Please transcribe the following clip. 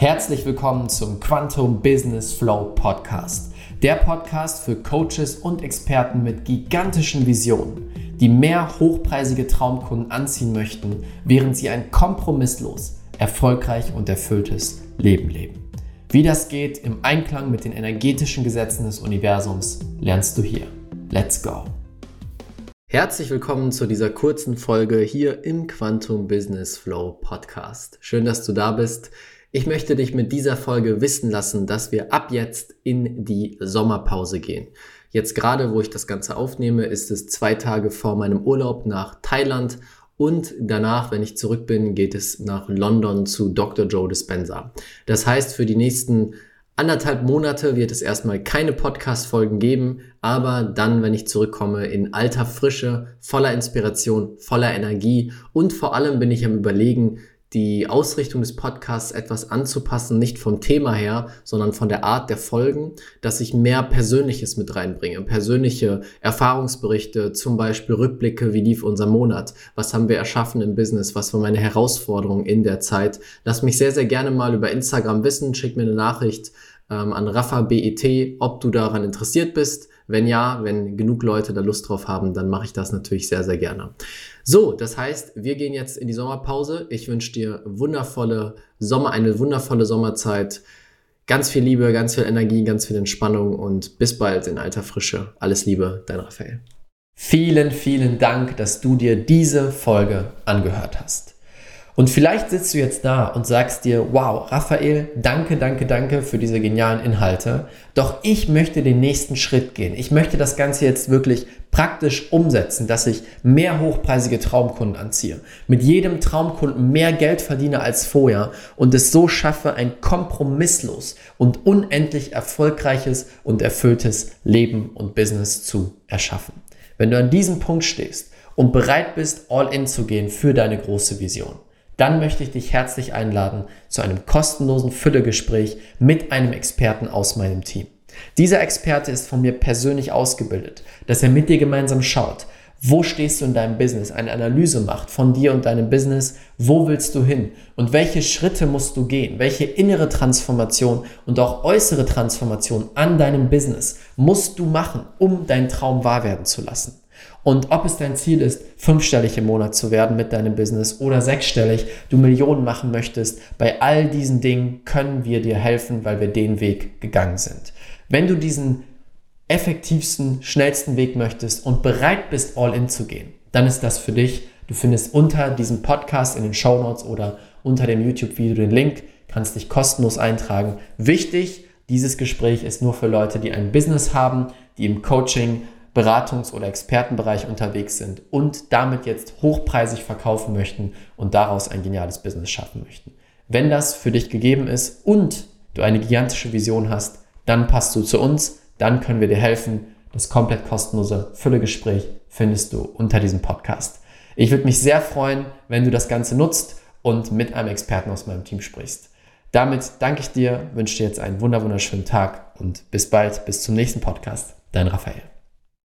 Herzlich willkommen zum Quantum Business Flow Podcast. Der Podcast für Coaches und Experten mit gigantischen Visionen, die mehr hochpreisige Traumkunden anziehen möchten, während sie ein kompromisslos, erfolgreich und erfülltes Leben leben. Wie das geht im Einklang mit den energetischen Gesetzen des Universums, lernst du hier. Let's go! Herzlich willkommen zu dieser kurzen Folge hier im Quantum Business Flow Podcast. Schön, dass du da bist. Ich möchte dich mit dieser Folge wissen lassen, dass wir ab jetzt in die Sommerpause gehen. Jetzt gerade, wo ich das Ganze aufnehme, ist es zwei Tage vor meinem Urlaub nach Thailand und danach, wenn ich zurück bin, geht es nach London zu Dr. Joe Dispenza. Das heißt, für die nächsten anderthalb Monate wird es erstmal keine Podcast-Folgen geben, aber dann, wenn ich zurückkomme, in alter Frische, voller Inspiration, voller Energie und vor allem bin ich am Überlegen, die Ausrichtung des Podcasts etwas anzupassen, nicht vom Thema her, sondern von der Art der Folgen, dass ich mehr Persönliches mit reinbringe, persönliche Erfahrungsberichte, zum Beispiel Rückblicke, wie lief unser Monat, was haben wir erschaffen im Business, was war meine Herausforderung in der Zeit. Lass mich sehr, sehr gerne mal über Instagram wissen, schick mir eine Nachricht ähm, an RaffaBET, ob du daran interessiert bist. Wenn ja, wenn genug Leute da Lust drauf haben, dann mache ich das natürlich sehr, sehr gerne. So, das heißt, wir gehen jetzt in die Sommerpause. Ich wünsche dir wundervolle Sommer, eine wundervolle Sommerzeit. Ganz viel Liebe, ganz viel Energie, ganz viel Entspannung und bis bald in alter Frische. Alles Liebe, dein Raphael. Vielen, vielen Dank, dass du dir diese Folge angehört hast. Und vielleicht sitzt du jetzt da und sagst dir, wow, Raphael, danke, danke, danke für diese genialen Inhalte. Doch ich möchte den nächsten Schritt gehen. Ich möchte das Ganze jetzt wirklich praktisch umsetzen, dass ich mehr hochpreisige Traumkunden anziehe, mit jedem Traumkunden mehr Geld verdiene als vorher und es so schaffe, ein kompromisslos und unendlich erfolgreiches und erfülltes Leben und Business zu erschaffen. Wenn du an diesem Punkt stehst und bereit bist, all in zu gehen für deine große Vision, dann möchte ich dich herzlich einladen zu einem kostenlosen Füllegespräch mit einem Experten aus meinem Team. Dieser Experte ist von mir persönlich ausgebildet, dass er mit dir gemeinsam schaut, wo stehst du in deinem Business, eine Analyse macht von dir und deinem Business, wo willst du hin und welche Schritte musst du gehen, welche innere Transformation und auch äußere Transformation an deinem Business musst du machen, um deinen Traum wahr werden zu lassen. Und ob es dein Ziel ist, fünfstellig im Monat zu werden mit deinem Business oder sechsstellig, du Millionen machen möchtest, bei all diesen Dingen können wir dir helfen, weil wir den Weg gegangen sind. Wenn du diesen effektivsten, schnellsten Weg möchtest und bereit bist, all in zu gehen, dann ist das für dich. Du findest unter diesem Podcast in den Show Notes oder unter dem YouTube-Video den Link, kannst dich kostenlos eintragen. Wichtig, dieses Gespräch ist nur für Leute, die ein Business haben, die im Coaching Beratungs- oder Expertenbereich unterwegs sind und damit jetzt hochpreisig verkaufen möchten und daraus ein geniales Business schaffen möchten. Wenn das für dich gegeben ist und du eine gigantische Vision hast, dann passt du zu uns, dann können wir dir helfen. Das komplett kostenlose Füllegespräch findest du unter diesem Podcast. Ich würde mich sehr freuen, wenn du das Ganze nutzt und mit einem Experten aus meinem Team sprichst. Damit danke ich dir, wünsche dir jetzt einen wunderschönen Tag und bis bald, bis zum nächsten Podcast. Dein Raphael.